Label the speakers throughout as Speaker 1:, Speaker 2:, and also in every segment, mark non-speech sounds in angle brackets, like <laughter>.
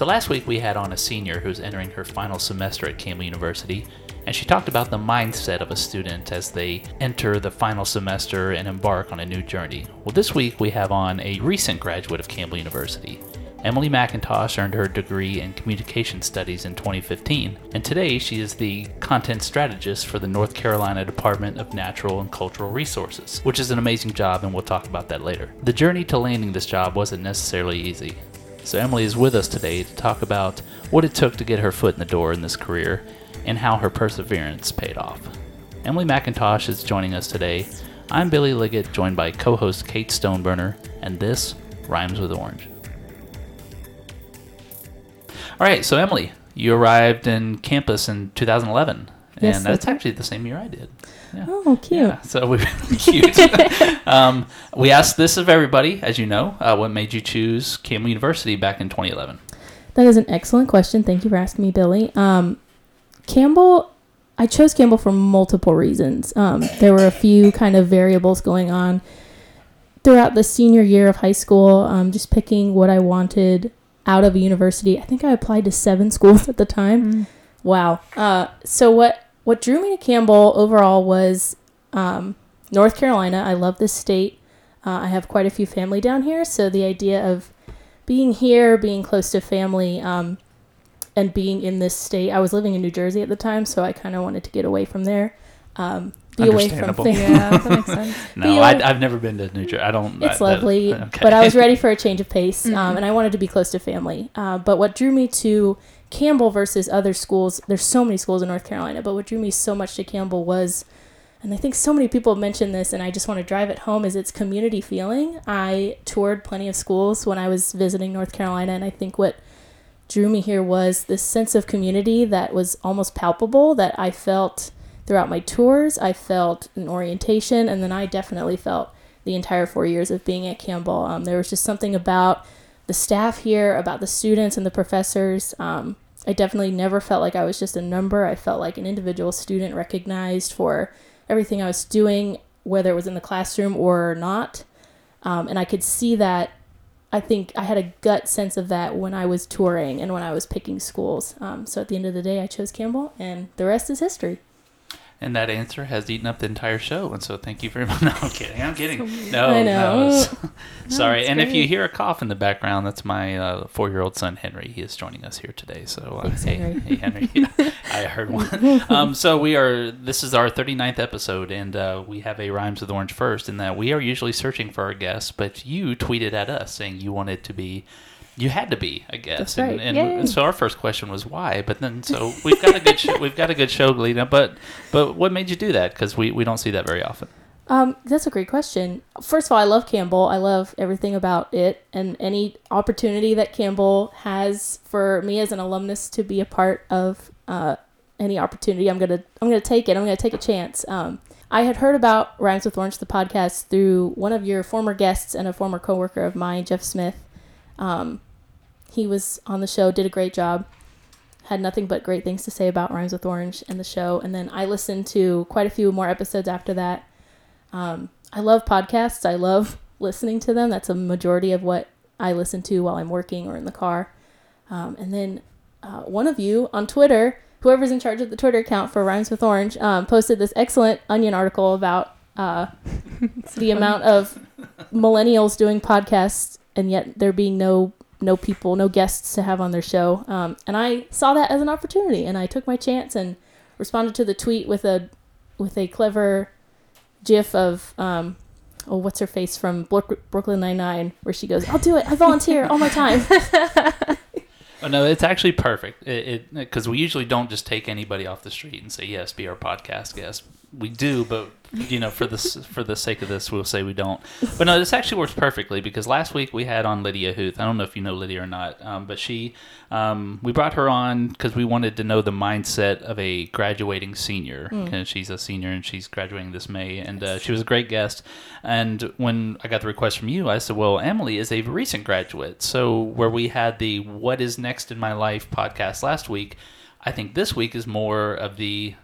Speaker 1: So last week we had on a senior who's entering her final semester at Campbell University, and she talked about the mindset of a student as they enter the final semester and embark on a new journey. Well, this week we have on a recent graduate of Campbell University. Emily McIntosh earned her degree in communication studies in 2015, and today she is the content strategist for the North Carolina Department of Natural and Cultural Resources, which is an amazing job, and we'll talk about that later. The journey to landing this job wasn't necessarily easy. So, Emily is with us today to talk about what it took to get her foot in the door in this career and how her perseverance paid off. Emily McIntosh is joining us today. I'm Billy Liggett, joined by co host Kate Stoneburner, and this Rhymes with Orange. All right, so Emily, you arrived in campus in 2011,
Speaker 2: Yes,
Speaker 1: and
Speaker 2: that's
Speaker 1: that's actually the same year I did. Yeah.
Speaker 2: Oh, cute.
Speaker 1: Yeah, so we <laughs> cute. um, we asked this of everybody, as you know, uh, what made you choose Campbell University back in 2011?
Speaker 2: That is an excellent question. Thank you for asking me, Billy. Um, Campbell, I chose Campbell for multiple reasons. Um, there were a few kind of variables going on throughout the senior year of high school, um, just picking what I wanted out of a university. I think I applied to seven schools at the time. Wow. Uh, so what what drew me to Campbell overall was um, North Carolina. I love this state. Uh, I have quite a few family down here, so the idea of being here, being close to family, um, and being in this state. I was living in New Jersey at the time, so I kind of wanted to get away from there, um, be away from
Speaker 1: Understandable.
Speaker 2: things.
Speaker 3: Yeah, that makes <laughs> sense.
Speaker 1: No, I, I've never been to New Jersey. I don't.
Speaker 2: It's
Speaker 1: I- that-
Speaker 2: lovely,
Speaker 1: okay.
Speaker 2: but I was <laughs> ready for a change of pace, um, and I wanted to be close to family. Uh, but what drew me to Campbell versus other schools, there's so many schools in North Carolina, but what drew me so much to Campbell was, and I think so many people have mentioned this, and I just want to drive it home, is its community feeling. I toured plenty of schools when I was visiting North Carolina, and I think what drew me here was this sense of community that was almost palpable that I felt throughout my tours. I felt in orientation, and then I definitely felt the entire four years of being at Campbell. Um, there was just something about the staff here, about the students and the professors. Um, I definitely never felt like I was just a number. I felt like an individual student recognized for everything I was doing, whether it was in the classroom or not. Um, and I could see that. I think I had a gut sense of that when I was touring and when I was picking schools. Um, so at the end of the day, I chose Campbell, and the rest is history.
Speaker 1: And that answer has eaten up the entire show. And so thank you very <laughs> much. No, I'm kidding. I'm kidding. No, no. <laughs> <laughs> Sorry.
Speaker 3: it's
Speaker 1: and if you hear a cough in the background, that's my uh, four-year-old son Henry. He is joining us here today. So uh,
Speaker 2: Thanks,
Speaker 1: hey,
Speaker 2: Henry.
Speaker 1: hey, Henry. I heard one. um, so we are. This is our 39th episode, and uh, we have a rhymes with orange first. In that we are usually searching for our guests, but you tweeted at us saying you wanted to be. You had to be, I guess.
Speaker 2: That's right.
Speaker 1: and
Speaker 2: Yay.
Speaker 1: so our first question was why, but then so we've got a good show, we've got a good show leading. But but what made you do that? Because we, we don't see that very often.
Speaker 2: Um, that's a great question. First of all, I love Campbell. I love everything about it, and any opportunity that Campbell has for me as an alumnus to be a part of uh, any opportunity, I'm gonna I'm gonna take it. I'm gonna take a chance. Um, I had heard about Rhymes with Orange, the podcast, through one of your former guests and a former coworker of mine, Jeff Smith. Um, he was on the show, did a great job. Had nothing but great things to say about Rhymes with Orange and the show. And then I listened to quite a few more episodes after that. Um, I love podcasts. I love listening to them. That's a majority of what I listen to while I'm working or in the car. Um, and then uh, one of you on Twitter, whoever's in charge of the Twitter account for Rhymes with Orange, um, posted this excellent Onion article about uh, <laughs> the amount of millennials doing podcasts and yet there being no no people, no guests to have on their show. Um, and I saw that as an opportunity, and I took my chance and responded to the tweet with a with a clever gif of um, oh what's her face from Brooklyn Nine Nine, where she goes, "I'll do it. I volunteer all my time." <laughs>
Speaker 1: Oh, no, it's actually perfect. It because we usually don't just take anybody off the street and say yes, be our podcast guest. We do, but you know, for this for the sake of this, we'll say we don't. But no, this actually works perfectly because last week we had on Lydia Huth. I don't know if you know Lydia or not, um, but she um, we brought her on because we wanted to know the mindset of a graduating senior because she's a senior and she's graduating this May, and uh, she was a great guest. And when I got the request from you, I said, "Well, Emily is a recent graduate, so where we had the What Is Next in My Life podcast last week, I think this week is more of the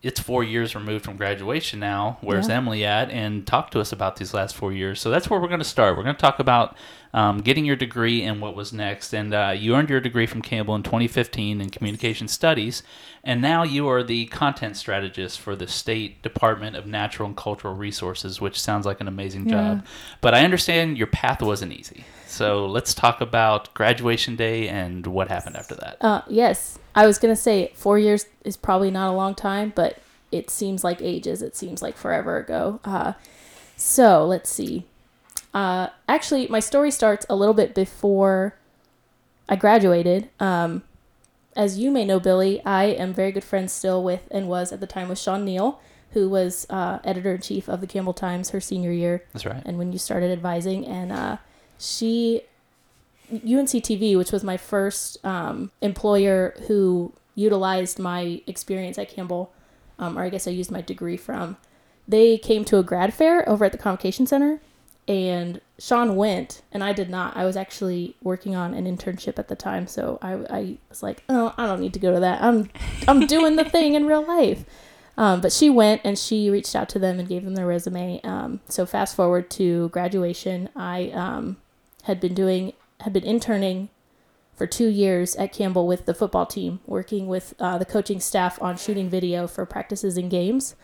Speaker 1: it's four years removed from graduation now. Where's
Speaker 2: Yeah.
Speaker 1: Emily at? And talk to us about these last four years. So that's where we're going to start. We're going to talk about um, getting your degree and what was next. And uh, you earned your degree from Campbell in 2015 in communication studies, and now you are the content strategist for the State Department of Natural and Cultural Resources, which sounds like an amazing job. But I understand your path wasn't easy. So let's talk about graduation day and what happened after that.
Speaker 2: Uh, yes, I was gonna say four years is probably not a long time, but it seems like ages. It seems like forever ago. Uh, so let's see. Uh, actually, my story starts a little bit before I graduated. Um, as you may know, Billy, I am very good friends still with and was at the time with Sean Neal, who was uh, editor in chief of the Campbell Times her senior year
Speaker 1: That's right.
Speaker 2: and when you started advising and uh, she unc tv which was my first um, employer who utilized my experience at campbell um, or i guess i used my degree from they came to a grad fair over at the convocation center and sean went and i did not. I was actually working on an internship at the time so i, I was like oh i don't need to go to that. I'm i'm doing the thing in real life. Um, but she went and she reached out to them and gave them their resume. Um, so fast forward to graduation, I um, had been doing had been interning for two years at Campbell with the football team, working with uh, the coaching staff on shooting video for practices and games.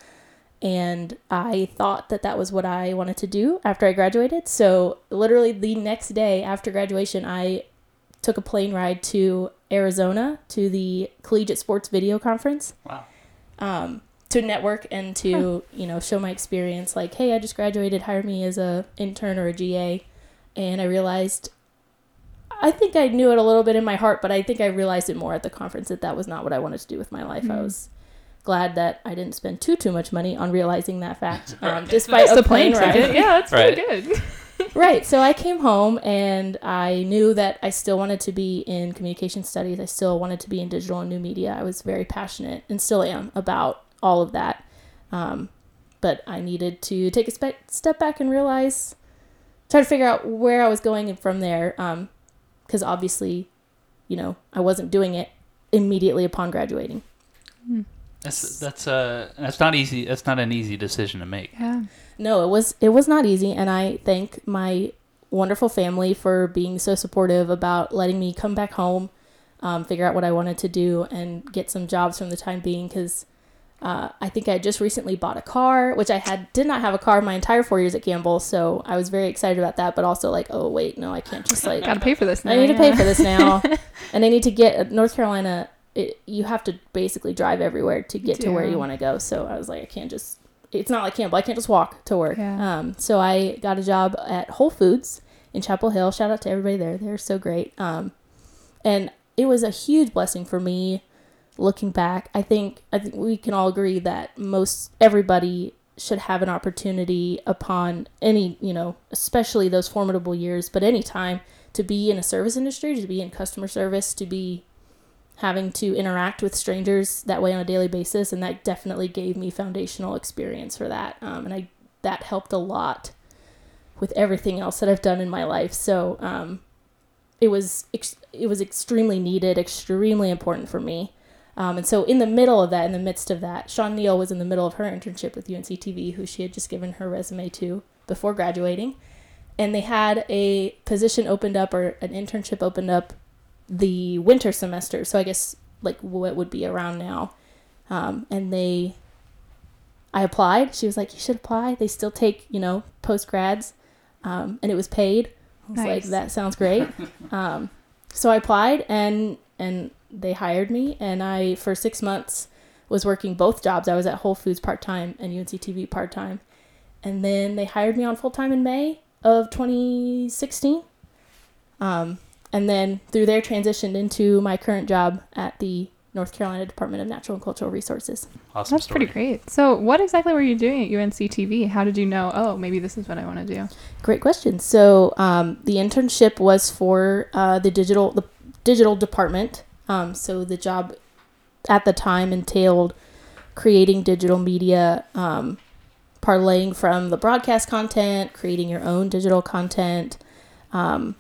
Speaker 2: And I thought that that was what I wanted to do after I graduated. So literally the next day after graduation, I took a plane ride to Arizona to the Collegiate Sports Video Conference
Speaker 1: Wow.
Speaker 2: um, to network and to you know show my experience like hey i just graduated hire me as a intern or a ga and i realized i think i knew it a little bit in my heart but i think i realized it more at the conference that that was not what i wanted to do with my life i was glad that i didn't spend too too much money on realizing that fact <laughs> um, despite
Speaker 3: That's
Speaker 2: a
Speaker 3: the
Speaker 2: plane
Speaker 3: plane
Speaker 2: ride.
Speaker 3: Yeah, that's
Speaker 1: Right.
Speaker 3: pretty good. <laughs>
Speaker 2: right. So I came home and I knew that I still wanted to be in communication studies. I still wanted to be in digital and new media. I was very passionate and still am about all of that. Um, but I needed to take a spe- step back and realize, try to figure out where I was going and from there. Because obviously, you know, I wasn't doing it immediately upon graduating.
Speaker 1: That's that's uh that's not easy. That's not an easy decision to make.
Speaker 3: Yeah.
Speaker 2: No, it was it was not easy, and I thank my wonderful family for being so supportive about letting me come back home, um, figure out what I wanted to do, and get some jobs from the time being. Because uh, I think I just recently bought a car, which I had did not have a car my entire four years at Campbell, so I was very excited about that. But also like, oh wait, no, I can't just like <laughs>
Speaker 3: Got to pay for this now.
Speaker 2: I need to pay for this now, <laughs> and I need to get North Carolina. It, you have to basically drive everywhere to get to where you want to go. So I was like, I can't just. It's not like Campbell. I can't just walk to work.
Speaker 3: Yeah.
Speaker 2: Um, so I got a job at Whole Foods in Chapel Hill. Shout out to everybody there. They're so great. Um, and it was a huge blessing for me. Looking back, I think I think we can all agree that most everybody should have an opportunity upon any you know, especially those formidable years, but any time to be in a service industry, to be in customer service, to be having to interact with strangers that way on a daily basis, and that definitely gave me foundational experience for that. Um, and I that helped a lot with everything else that I've done in my life. So um, it was ex- it was extremely needed, extremely important for me. Um, and so in the middle of that, in the midst of that, Sean Neal was in the middle of her internship with UNC TV, who she had just given her resume to before graduating. And they had a position opened up or an internship opened up the winter semester. So i guess like what would be around now. Um, and they i applied. She was like you should apply. They still take you know post grads. Um, and it was paid. I was like that sounds great. <laughs> Um, so i applied and and they hired me and i for six months was working both jobs i was at whole foods part-time and unc tv part-time and then they hired me on full-time in may of 2016 um, and then through there transitioned into my current job at the north carolina department of natural and cultural resources
Speaker 1: Awesome
Speaker 3: That's
Speaker 1: story.
Speaker 3: pretty great. So, what exactly were you doing at UNC TV? How did you know? Oh, maybe this is what I want to do.
Speaker 2: Great question. So um, the internship was for uh, the digital the digital department. Um, so the job at the time entailed creating digital media, um, parlaying from the broadcast content, creating your own digital content. Um,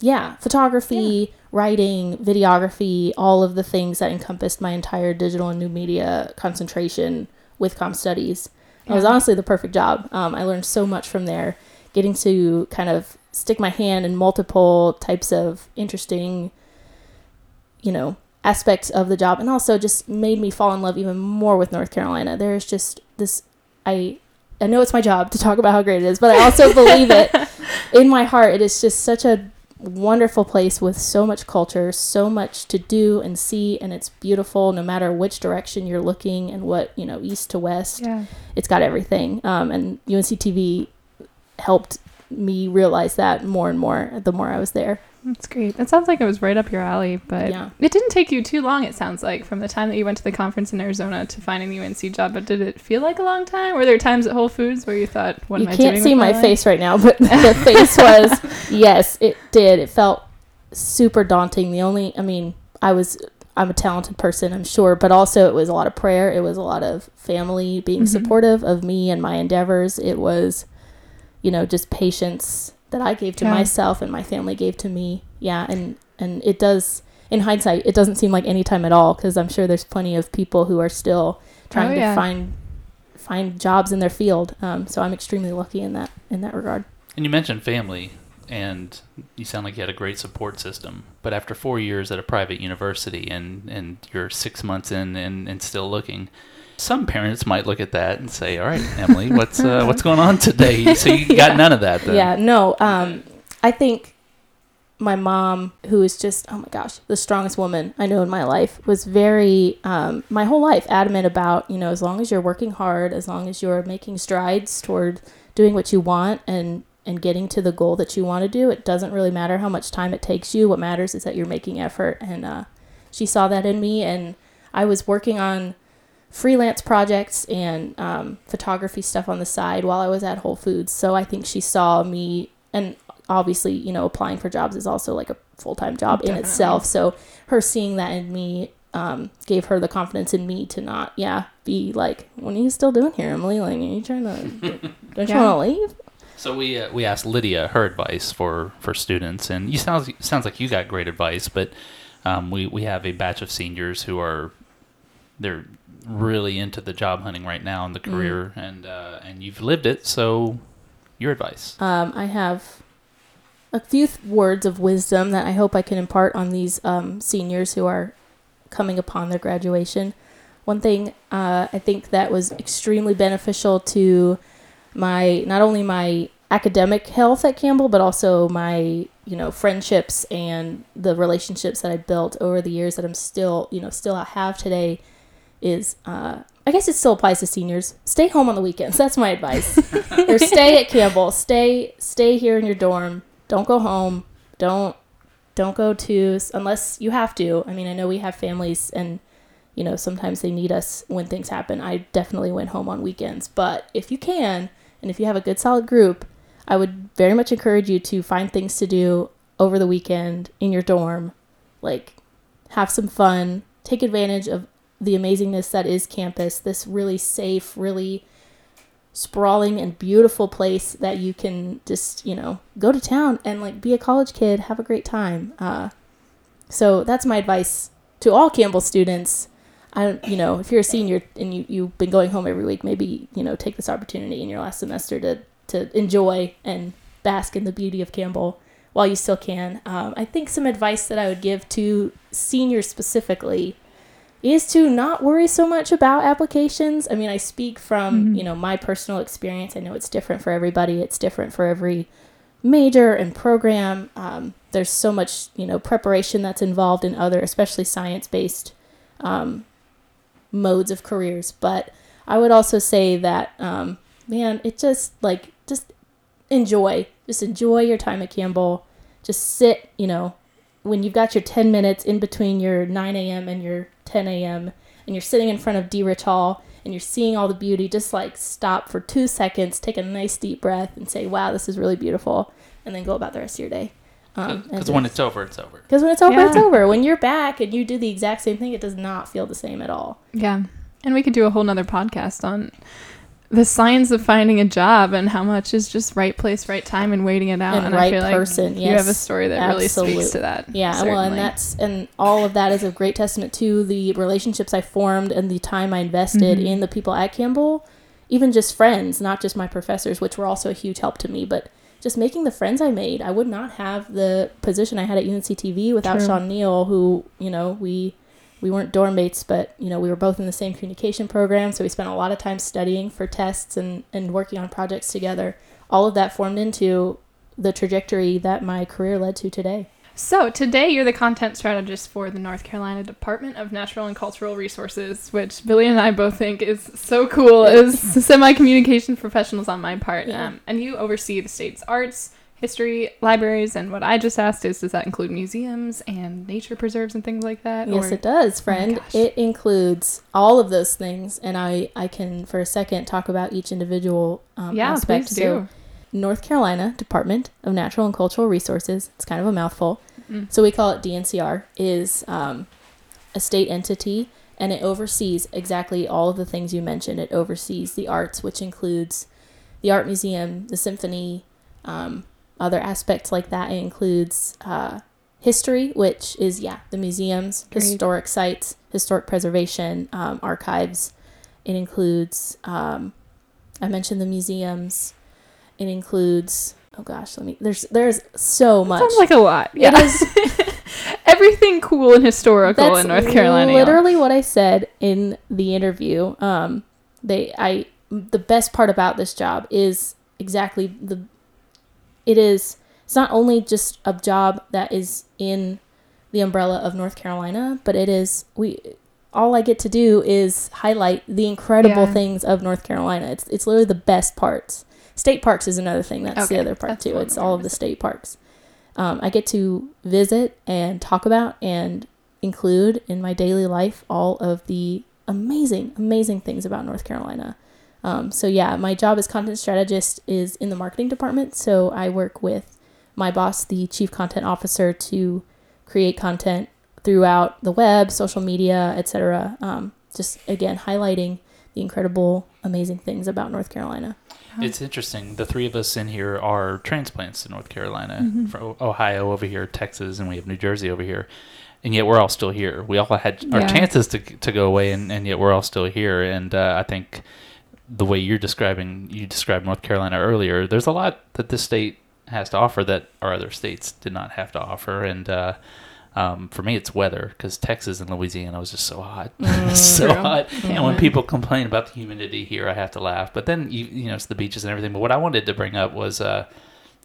Speaker 2: yeah, photography, writing, videography, all of the things that encompassed my entire digital and new media concentration with com studies. It was honestly the perfect job. Um, I learned so much from there, getting to kind of stick my hand in multiple types of interesting, you know, aspects of the job, and also just made me fall in love even more with North Carolina. There's just this, I, I know it's my job to talk about how great it is, but I also <laughs> believe it in my heart. It is just such a wonderful place with so much culture, so much to do and see, and it's beautiful no matter which direction you're looking and what you know, east to west
Speaker 3: Yeah.
Speaker 2: it's got everything. Um, and UNC TV helped me realize that more and more the more I was there.
Speaker 3: That's great. That sounds like it was right up your alley, but
Speaker 2: Yeah.
Speaker 3: it didn't take you too long, it sounds like, from the time that you went to the conference in Arizona to finding the UNC job. But did it feel like a long time? Were there times at Whole Foods where you thought, what
Speaker 2: you
Speaker 3: am I
Speaker 2: can't see
Speaker 3: with
Speaker 2: my face right now, but <laughs> the face was <laughs> yes, it did. It felt super daunting. The only, I mean, I was. I'm a talented person, I'm sure, but also it was a lot of prayer. It was a lot of family being
Speaker 3: Mhm.
Speaker 2: supportive of me and my endeavors. It was, you know, just patience that I gave to
Speaker 3: Yeah.
Speaker 2: myself and my family gave to me. Yeah, and and it does. In hindsight, it doesn't seem like any time at all because I'm sure there's plenty of people who are still trying
Speaker 3: Oh,
Speaker 2: to find find jobs in their field. Um, so I'm extremely lucky in that in that regard.
Speaker 1: And you mentioned family, and you sound like you had a great support system. But after four years at a private university, and and you're six months in and, and still looking, some parents might look at that and say, "All right, Emily, what's uh, <laughs> what's going on today?" <laughs> So you got none of that. Then.
Speaker 2: Yeah, no. Um, I think my mom, who is just oh my gosh, the strongest woman I know in my life, was very um, my whole life adamant about you know as long as you're working hard, as long as you're making strides toward doing what you want and and getting to the goal that you want to do, it doesn't really matter how much time it takes you. What matters is that you're making effort, and uh, she saw that in me, and I was working on freelance projects and um, photography stuff on the side while I was at Whole Foods. So I think she saw me, and obviously, you know, applying for jobs is also like a full time job in itself. So her seeing that in me um, gave her the confidence in me to not, yeah, be like, what are you still doing here, Emily? Like, are you trying to, <laughs> don't you
Speaker 3: Yeah.
Speaker 2: want to leave?
Speaker 1: So we uh, we asked Lydia her advice for for students, and you sounds sounds like you got great advice. But um, we we have a batch of seniors who are they're really into the job hunting right now in the
Speaker 2: Mm.
Speaker 1: career, and uh, and you've lived it. So your advice.
Speaker 2: Um, I have a few th- words of wisdom that I hope I can impart on these um, seniors who are coming upon their graduation. One thing uh, I think that was extremely beneficial to my not only my academic health at Campbell, but also my you know friendships and the relationships that I built over the years that I'm still you know still have today is uh, I guess it still applies to seniors. Stay home on the weekends. That's my advice. <laughs> or stay at Campbell. Stay stay here in your dorm. Don't go home. Don't don't go to unless you have to. I mean, I know we have families and you know, sometimes they need us when things happen. I definitely went home on weekends, but if you can and if you have a good solid group, I would very much encourage you to find things to do over the weekend in your dorm. Like have some fun, take advantage of the amazingness that is campus, this really safe, really sprawling and beautiful place that you can just, you know, go to town and like be a college kid, have a great time. Uh, so that's my advice to all Campbell students. I you know, if you're a senior and you, you've been going home every week, maybe, you know, take this opportunity in your last semester to, to enjoy and bask in the beauty of Campbell while you still can. Um, I think some advice that I would give to seniors specifically is to not worry so much about applications. I mean, I speak from,
Speaker 3: Mhm.
Speaker 2: you know, my personal experience. I know it's different for everybody. It's different for every major and program. Um, there's so much, you know, preparation that's involved in other, especially science-based um, modes of careers. But I would also say that, um, man, it just like just enjoy, just enjoy your time at Campbell. Just sit, you know, when you've got your 10 minutes in between your 9 a.m. and your 10 a.m. and you're sitting in front of D. Rich Hall and you're seeing all the beauty, just like stop for two seconds, take a nice deep breath, and say, "Wow, this is really beautiful," and then go about the rest of your day. Um,
Speaker 1: Because when it's over, it's over.
Speaker 2: because when it's over, it's over. When you're back and you do the exact same thing, it does not feel the same at all.
Speaker 3: Yeah. And we could do a whole nother podcast on the science of finding a job and how much is just right place, right time, and waiting it out.
Speaker 2: And
Speaker 3: I
Speaker 2: right
Speaker 3: feel like
Speaker 2: person,
Speaker 3: You have a
Speaker 2: yes.
Speaker 3: story that really speaks to that.
Speaker 2: Yeah, well, and that's and all of that is a great testament to the relationships I formed and the time I invested
Speaker 3: Mhm.
Speaker 2: in the people at Campbell, even just friends, not just my professors, which were also a huge help to me, but just making the friends I made. I would not have the position I had at UNCTV without
Speaker 3: True.
Speaker 2: Sean Neal, who you know we we weren't dorm mates, but you know we were both in the same communication program, so we spent a lot of time studying for tests and and working on projects together. All of that formed into the trajectory that my career led to today.
Speaker 3: So today you're the content strategist for the North Carolina Department of Natural and Cultural Resources, which Billy and I both think is so cool as <laughs> semi-communication professionals on my part.
Speaker 2: Yeah.
Speaker 3: Um, and you oversee the state's arts, history, libraries, and what I just asked is, does that include museums and nature preserves and things like that?
Speaker 2: Yes,
Speaker 3: Or-
Speaker 2: it does,
Speaker 3: Oh
Speaker 2: friend.
Speaker 3: gosh.
Speaker 2: it includes all of those things, and I I can for a second talk about each individual um,
Speaker 3: yeah,
Speaker 2: aspect.
Speaker 3: please
Speaker 2: So,
Speaker 3: do.
Speaker 2: North Carolina Department of Natural and Cultural Resources. It's kind of a mouthful,
Speaker 3: Mm.
Speaker 2: so we call it DNCR. Is um, a state entity, and it oversees exactly all of the things you mentioned. It oversees the arts, which includes the art museum, the symphony, um, other aspects like that. It includes uh, history, which is yeah, the museums,
Speaker 3: Great.
Speaker 2: historic sites, historic preservation, um, archives. It includes um, I mentioned the museums. It includes oh gosh, let me. There's there's so much.
Speaker 3: Sounds like a lot. Yeah.
Speaker 2: is <laughs>
Speaker 3: Everything cool and historical
Speaker 2: That's
Speaker 3: in North Carolina.
Speaker 2: Literally what I said in the interview. Um, they I the best part about this job is exactly the. It is. It's not only just a job that is in the umbrella of North Carolina, but it is we. All I get to do is highlight the incredible
Speaker 3: Yeah.
Speaker 2: things of North Carolina. It's it's literally the best parts. State parks is another thing. That's
Speaker 3: Okay,
Speaker 2: the other part too. It's all of the state parks. Um, I get to visit and talk about and include in my daily life all of the amazing, amazing things about North Carolina. Um, so yeah, my job as content strategist is in the marketing department. So I work with my boss, the chief content officer, to create content throughout the web, social media, etc. Um, just again highlighting the incredible, amazing things about North Carolina.
Speaker 1: It's interesting. The three of us in here are transplants to North Carolina,
Speaker 3: Mhm.
Speaker 1: from Ohio over here, Texas, and we have New Jersey over here. And yet we're all still here. We all had our
Speaker 3: Yeah.
Speaker 1: chances to, to go away, and, and yet we're all still here. And uh, I think the way you're describing, you described North Carolina earlier, there's a lot that this state has to offer that our other states did not have to offer. And uh, um, for me, it's weather because Texas and Louisiana was just so hot, <laughs> so
Speaker 3: True.
Speaker 1: hot. And when
Speaker 2: Mhm.
Speaker 1: people complain about the humidity here, I have to laugh. But then you, you know it's the beaches and everything. But what I wanted to bring up was uh,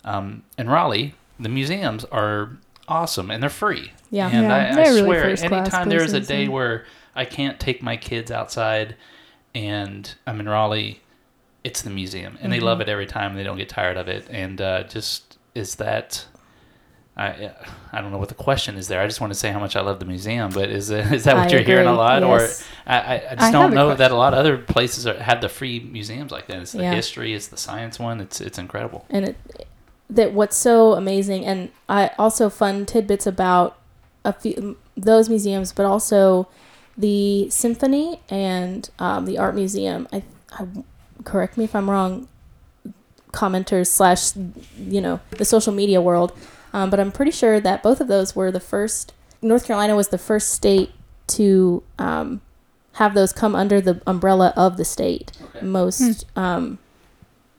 Speaker 1: um, in Raleigh, the museums are awesome and they're free.
Speaker 2: Yeah.
Speaker 1: And
Speaker 3: Yeah,
Speaker 1: I, I
Speaker 3: they're really
Speaker 1: swear,
Speaker 3: first-class
Speaker 1: anytime there's a day
Speaker 3: and-
Speaker 1: where I can't take my kids outside and I'm in Raleigh, it's the museum, and they love
Speaker 2: Mhm.
Speaker 1: it every time. They don't get tired of it, and uh, just is that. I I don't know what the question is there. I just want to say how much I love the museum, but is it, is that what
Speaker 2: I
Speaker 1: you're hearing a lot,
Speaker 2: yes.
Speaker 1: or I, I, I just
Speaker 3: I
Speaker 1: don't know that a lot of other places are, have the free museums like that. It's the
Speaker 2: Yeah.
Speaker 1: history, it's the science one. It's it's incredible.
Speaker 2: and it, that what's so amazing and i also fun tidbits about a few those museums but also the symphony and um, the art museum. I, I correct me if i'm wrong commenters slash you know the social media world. Um, but i'm pretty sure that both of those were the first north carolina was the first state to um, have those come under the umbrella of the state. Most um,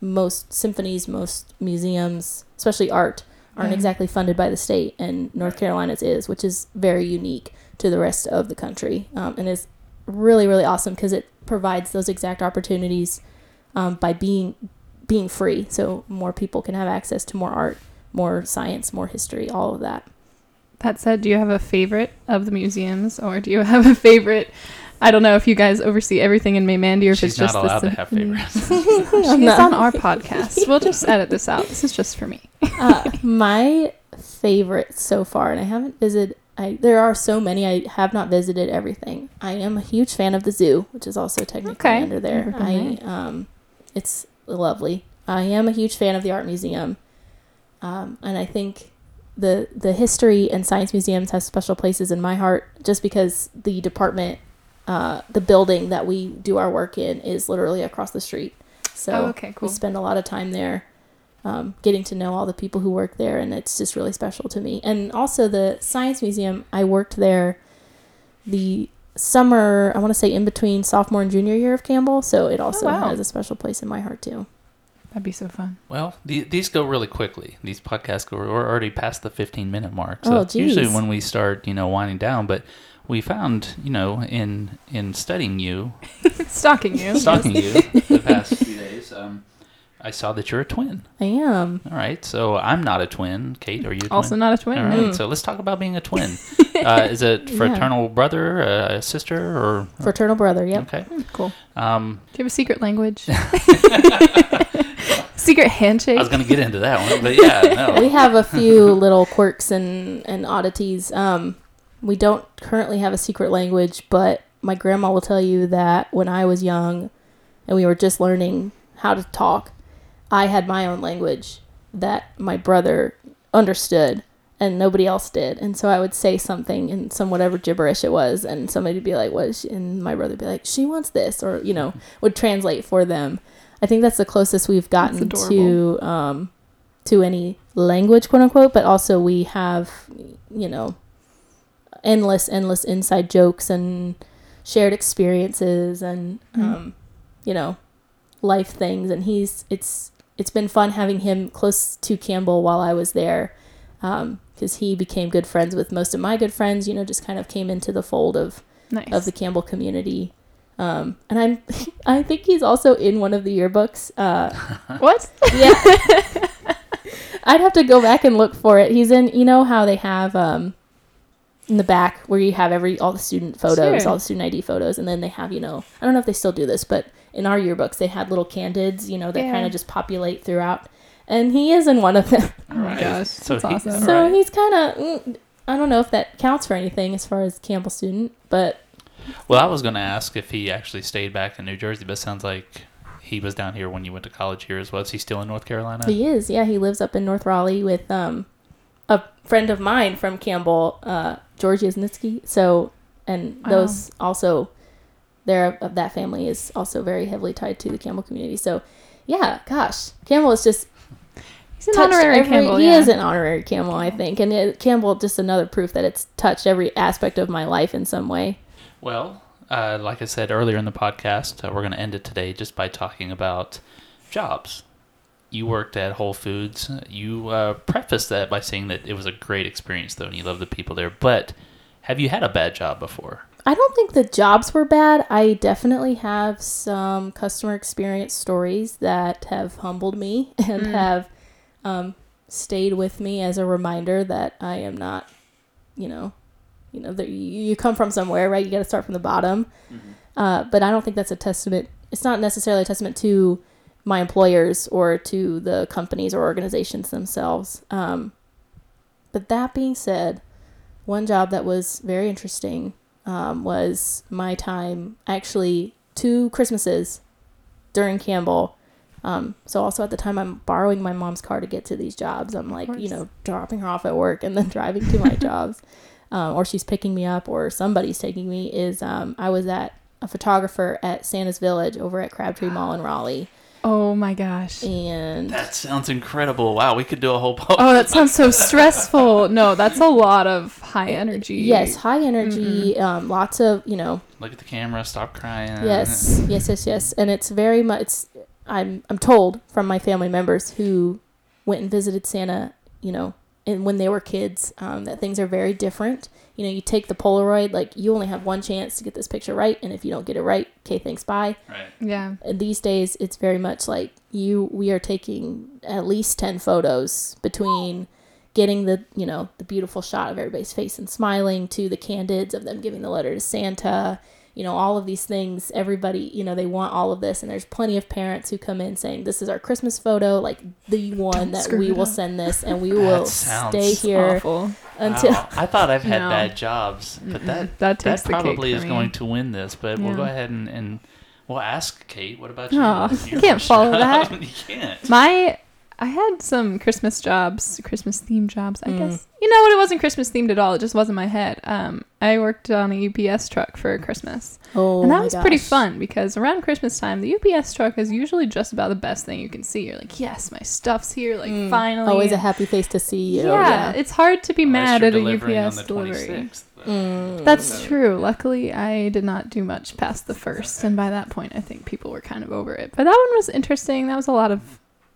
Speaker 2: most symphonies, most museums, especially art, aren't
Speaker 3: Yeah.
Speaker 2: exactly funded by the state, and North Carolina's is, which is very unique to the rest of the country, um, and is really really awesome because it provides those exact opportunities um, by being being free, so more people can have access to more art, more science, more history, all of that.
Speaker 3: That said, do you have a favorite of the museums, or do you <laughs> have a favorite? I don't know if you guys oversee everything in Maymandy, or if
Speaker 1: She's
Speaker 3: it's just
Speaker 1: not
Speaker 3: the
Speaker 1: allowed to have favorites. <laughs>
Speaker 3: She's
Speaker 2: not-
Speaker 3: on our podcast. We'll just edit this out. This is just for me.
Speaker 2: uh, my favorite so far, and I haven't visited. I there are so many. I have not visited everything. I am a huge fan of the zoo, which is also technically
Speaker 3: Okay.
Speaker 2: under there. I um, it's lovely. I am a huge fan of the art museum, um, and I think the the history and science museums have special places in my heart, just because the department, uh, the building that we do our work in is literally across the street. So
Speaker 3: Oh, okay, cool.
Speaker 2: we spend a lot of time there, um, getting to know all the people who work there, and it's just really special to me. And also the science museum, I worked there the summer. I want to say in between sophomore and junior year of Campbell, so it also
Speaker 3: wow.
Speaker 2: has a special place in my heart too.
Speaker 3: That'd be so fun.
Speaker 1: Well, the, these go really quickly. These podcasts go. We're already past the 15 minute mark. So
Speaker 2: Oh,
Speaker 1: it's usually when we start, you know, winding down. But we found, you know, in in studying you, <laughs>
Speaker 3: Stalking you.
Speaker 1: stalking you <laughs> the past few days, um, I saw that you're a twin.
Speaker 2: I am.
Speaker 1: All right. So I'm not a twin. Kate, are you a twin?
Speaker 3: Also not a twin.
Speaker 1: All right.
Speaker 2: Mm.
Speaker 1: So let's talk about being a twin. <laughs> uh, is it
Speaker 2: Yeah.
Speaker 1: fraternal brother, uh, a sister, or
Speaker 2: Fraternal brother. Yep.
Speaker 1: okay?
Speaker 3: Mm, Cool.
Speaker 1: Um,
Speaker 3: Do you have a secret language? <laughs> secret handshake?
Speaker 1: I was gonna get into that one, but yeah, no. <laughs>
Speaker 2: we have a few little quirks and, and oddities. Um, we don't currently have a secret language, but my grandma will tell you that when I was young and we were just learning how to talk, I had my own language that my brother understood and nobody else did. And so I would say something in some whatever gibberish it was, and somebody would be like, "What?" She? And my brother would be like, "She wants this," or you know, would translate for them. I think that's the closest we've gotten to um, to any language, quote unquote. But also we have, you know, endless, endless inside jokes and shared experiences and
Speaker 3: Mhm.
Speaker 2: um, you know, life things. And he's it's it's been fun having him close to Campbell while I was there. Because he became good friends with most of my good friends, you know, just kind of came into the fold of
Speaker 3: nice.
Speaker 2: of the Campbell community. Um, and I'm, <laughs> I think he's also in one of the yearbooks. Uh, <laughs>
Speaker 3: what?
Speaker 2: yeah, <laughs> I'd have to go back and look for it. He's in, you know how they have um, in the back where you have every all the student photos,
Speaker 3: Sure.
Speaker 2: all the student ID photos, and then they have, you know, I don't know if they still do this, but in our yearbooks they had little candids, you know, that
Speaker 3: Yeah.
Speaker 2: kind of just populate throughout. And he is in one of them. <laughs>
Speaker 3: Oh my gosh,
Speaker 1: So
Speaker 3: that's
Speaker 1: he-
Speaker 3: awesome.
Speaker 2: So
Speaker 1: Alright.
Speaker 2: he's kind of, mm, I don't know if that counts for anything as far as Campbell student, but
Speaker 1: Well, I was going to ask if he actually stayed back in New Jersey, but it sounds like he was down here when you went to college here as well. Is he still in North Carolina?
Speaker 2: He is, yeah. He lives up in North Raleigh with um, a friend of mine from Campbell, uh, George Yasnitsky. So, and
Speaker 3: Wow.
Speaker 2: those also, there of that family is also very heavily tied to the Campbell community. So, yeah, gosh, Campbell is just
Speaker 3: He's an
Speaker 2: touched
Speaker 3: honorary
Speaker 2: every,
Speaker 3: Campbell.
Speaker 2: He
Speaker 3: yeah.
Speaker 2: is an honorary Campbell, I think, and it, Campbell just another proof that it's touched every aspect of my life in some way.
Speaker 1: Well, uh, like I said earlier in the podcast, uh, we're going to end it today just by talking about jobs. You worked at Whole Foods. You uh, prefaced that by saying that it was a great experience, though, and you love the people there. But have you had a bad job before?
Speaker 2: I don't think the jobs were bad. I definitely have some customer experience stories that have humbled me <laughs> and
Speaker 3: Mm.
Speaker 2: have um, stayed with me as a reminder that I am not, you know, you know, that you, you come from somewhere, right? You got to start from the bottom. Uh, but I don't think that's a testament. It's not necessarily a testament to my employers or to the companies or organizations themselves. Um, but that being said, one job that was very interesting um, was my time actually two Christmases during Campbell. Um, so also at the time I'm borrowing my mom's car to get to these jobs. I'm like, you know, dropping her off at work and then <laughs> driving to my <laughs> jobs. Um, or she's picking me up or somebody's taking me is um, I was at a photographer at Santa's Village over at Crabtree Mall in Raleigh.
Speaker 3: Oh my gosh.
Speaker 2: And
Speaker 1: That sounds incredible. Wow, we could do a whole post. <laughs>
Speaker 3: Oh, that sounds so stressful. No, that's a lot of high energy.
Speaker 2: yes, high energy, um, lots of, you know,
Speaker 1: Look at the camera. Stop crying.
Speaker 2: Yes, yes, yes, yes. And it's very much. It's, I'm I'm told from my family members who went and visited Santa, you know, and when they were kids, um, that things are very different. You know, you take the Polaroid, like you only have one chance to get this picture right, and if you don't get it right, okay, thanks, bye.
Speaker 1: Right.
Speaker 3: Yeah.
Speaker 2: And these days, it's very much like you. We are taking at least ten photos between getting the you know the beautiful shot of everybody's face and smiling to the candids of them giving the letter to Santa. You know all of these things. Everybody, you know, they want all of this, and there's plenty of parents who come in saying, "This is our Christmas photo, like the one
Speaker 3: Don't
Speaker 2: that we will
Speaker 3: up."
Speaker 2: send this, and we
Speaker 1: That
Speaker 2: will stay here
Speaker 3: Awful.
Speaker 2: until."
Speaker 1: Wow. I thought I've had
Speaker 3: No.
Speaker 1: bad jobs, but that
Speaker 3: That
Speaker 1: that probably is
Speaker 3: me.
Speaker 1: going to win this. But we'll go ahead and, and we'll ask Kate. What about you?
Speaker 3: Aw,
Speaker 1: Your
Speaker 3: I can't follow that. <laughs>
Speaker 1: you can't.
Speaker 3: My I had some Christmas jobs, Christmas themed jobs, I
Speaker 2: Mm.
Speaker 3: guess. You know what? It wasn't Christmas themed at all. It just wasn't my head. Um, I worked on a UPS truck for Christmas,
Speaker 2: Oh,
Speaker 3: and that
Speaker 2: my
Speaker 3: was pretty fun because around Christmas time, the UPS truck is usually just about the best thing you can see. You're like, yes, my stuff's here. Like
Speaker 2: Mm.
Speaker 3: finally,
Speaker 2: Always a happy face to see you.
Speaker 3: yeah, it's hard to be
Speaker 1: Unless
Speaker 3: mad at a
Speaker 1: delivering on
Speaker 3: UPS
Speaker 1: the
Speaker 3: delivery.
Speaker 2: Mm.
Speaker 3: That's true. Luckily, I did not do much past the first, and by that point, I think people were kind of over it. But that one was interesting. That was a lot of,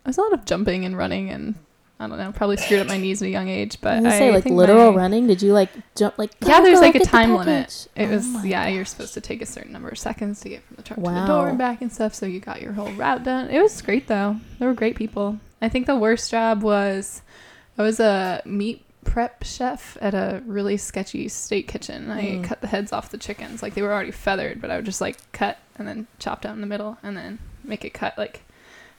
Speaker 3: it was a lot of jumping and running, and I don't know, probably screwed up my knees at a young age. But I
Speaker 2: say like
Speaker 3: think
Speaker 2: literal
Speaker 3: my-
Speaker 2: running. Did you like jump like?
Speaker 3: Yeah, there's like a time limit. It
Speaker 2: Oh
Speaker 3: was
Speaker 2: my
Speaker 3: yeah, you're supposed to take a certain number of seconds to get from the truck to the door and back and stuff. So you got your whole route done. It was great though. There were great people. I think the worst job was I was a meat prep chef at a really sketchy state kitchen. I
Speaker 2: Mm.
Speaker 3: cut the heads off the chickens. Like they were already feathered, but I would just like cut and then chop down the middle and then make it cut like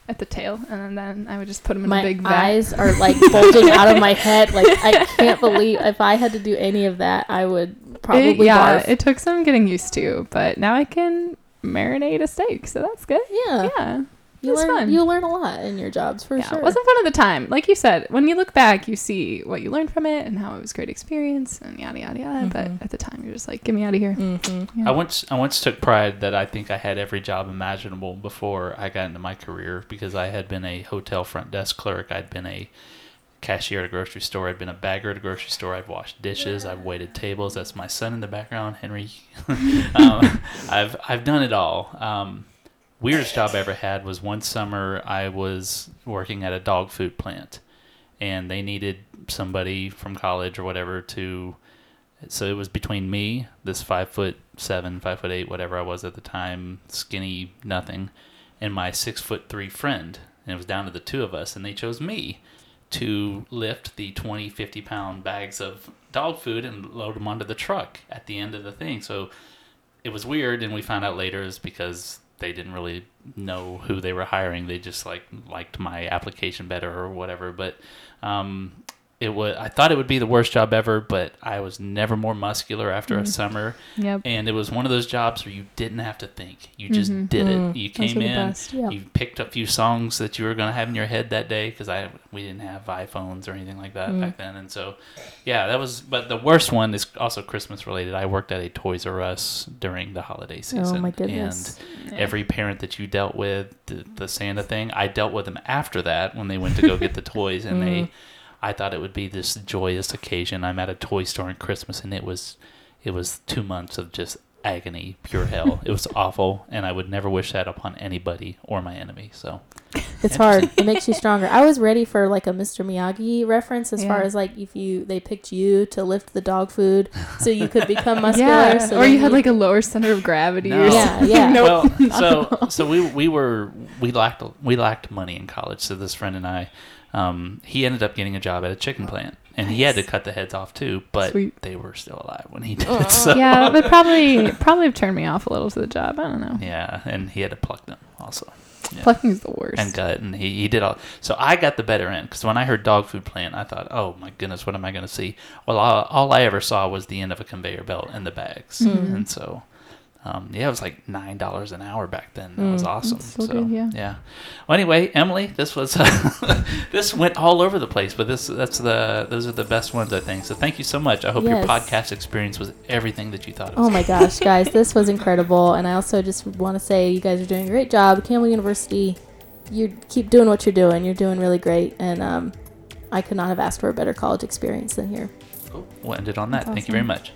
Speaker 3: at the tail and then I would just put them in
Speaker 2: My
Speaker 3: a big vat.
Speaker 2: eyes are like <laughs> bulging out of my head. Like I can't believe if I had to do any of that, I would probably
Speaker 3: It- yeah,
Speaker 2: barf.
Speaker 3: it took some getting used to, but now I can marinate a steak, so that's good.
Speaker 2: yeah,
Speaker 3: Yeah,
Speaker 2: you
Speaker 3: it's
Speaker 2: learn
Speaker 3: fun.
Speaker 2: you learn a lot in your jobs for
Speaker 3: yeah,
Speaker 2: sure.
Speaker 3: it wasn't fun at the time. Like you said, when you look back, you see what you learned from it and how it was a great experience and yada yada yada.
Speaker 2: Mhm.
Speaker 3: But at the time, you're just like, get me out of here.
Speaker 2: Mhm.
Speaker 3: Yeah.
Speaker 1: I once I once took pride that I think I had every job imaginable before I got into my career because I had been a hotel front desk clerk, I'd been a cashier at a grocery store, I'd been a bagger at a grocery store, I've washed dishes, I've waited tables. That's my son in the background, Henry. <laughs> um, <laughs> I've I've done it all. Um, weirdest job I ever had was one summer I was working at a dog food plant, and they needed somebody from college or whatever to so it was between me, this five foot seven, five foot eight, whatever I was at the time, skinny nothing, and my six foot three friend. And it was down to the two of us, and they chose me to lift the 20, 50 pound bags of dog food and load them onto the truck at the end of the thing. So it was weird, and we found out later is because they didn't really know who they were hiring. They just like liked my application better or whatever. But um, it was I thought it would be the worst job ever, but I was never more muscular after a
Speaker 3: Mhm.
Speaker 1: summer,
Speaker 3: Yep.
Speaker 1: and it was one of those jobs where you didn't have to think. You just
Speaker 3: Mhm.
Speaker 1: did it.
Speaker 2: Mm.
Speaker 1: You came in.
Speaker 2: Yeah.
Speaker 1: you picked a few songs that you were going to have in your head that day because I we didn't have iPhones or anything like that
Speaker 2: Mm.
Speaker 1: back then, and so yeah, that was. But the worst one is also Christmas related. I worked at a Toys R Us during the holiday season.
Speaker 2: Oh my goodness.
Speaker 1: And
Speaker 3: Yeah.
Speaker 1: every parent that you dealt with, the, the Santa thing, I dealt with them after that when they went to go get the toys, and they, I thought it would be this joyous occasion. I'm at a toy store in Christmas, and it was, it was two months of just agony, pure hell. <laughs> it was awful, and I would never wish that upon anybody or my enemy. So
Speaker 2: It's hard. It makes you <laughs> stronger. I was ready for like a Mr. Miyagi reference as far as like if you they picked you to lift the dog food so you could become <laughs> muscular.
Speaker 3: Yeah,
Speaker 2: so
Speaker 3: or you had like a lower center of gravity.
Speaker 1: No.
Speaker 3: Or
Speaker 2: Yeah,
Speaker 3: something.
Speaker 2: yeah.
Speaker 3: Nope.
Speaker 1: well, so so we we were we lacked we lacked money in college. So this friend and I, um, he ended up getting a job at a chicken plant, and he had to cut the heads off too. But
Speaker 3: Sweet.
Speaker 1: they were still alive when he did it. So
Speaker 3: yeah, but probably probably have turned me off a little to the job. I don't know.
Speaker 1: yeah, and he had to pluck them also. Yeah.
Speaker 3: Plucking is the worst.
Speaker 1: and gut, and he, he did all. So I got the better end because when I heard dog food plant, I thought, oh my goodness, what am I going to see? Well, all, all I ever saw was the end of a conveyor belt and the bags,
Speaker 2: Mhm.
Speaker 1: and so. Um, yeah, it was like nine dollars an hour back then. That was
Speaker 2: Mm.
Speaker 1: awesome.
Speaker 3: So good, yeah.
Speaker 1: Well, anyway, Emily, this was <laughs> this went all over the place, but this that's the those are the best ones I think. So thank you so much. I hope your podcast experience was everything that you thought it was.
Speaker 2: Oh my gosh, <laughs> guys, this was incredible. And I also just want to say you guys are doing a great job. Campbell University, you keep doing what you're doing. You're doing really great. And um, I could not have asked for a better college experience than here.
Speaker 1: Cool. We'll end it on that. Thank you very much.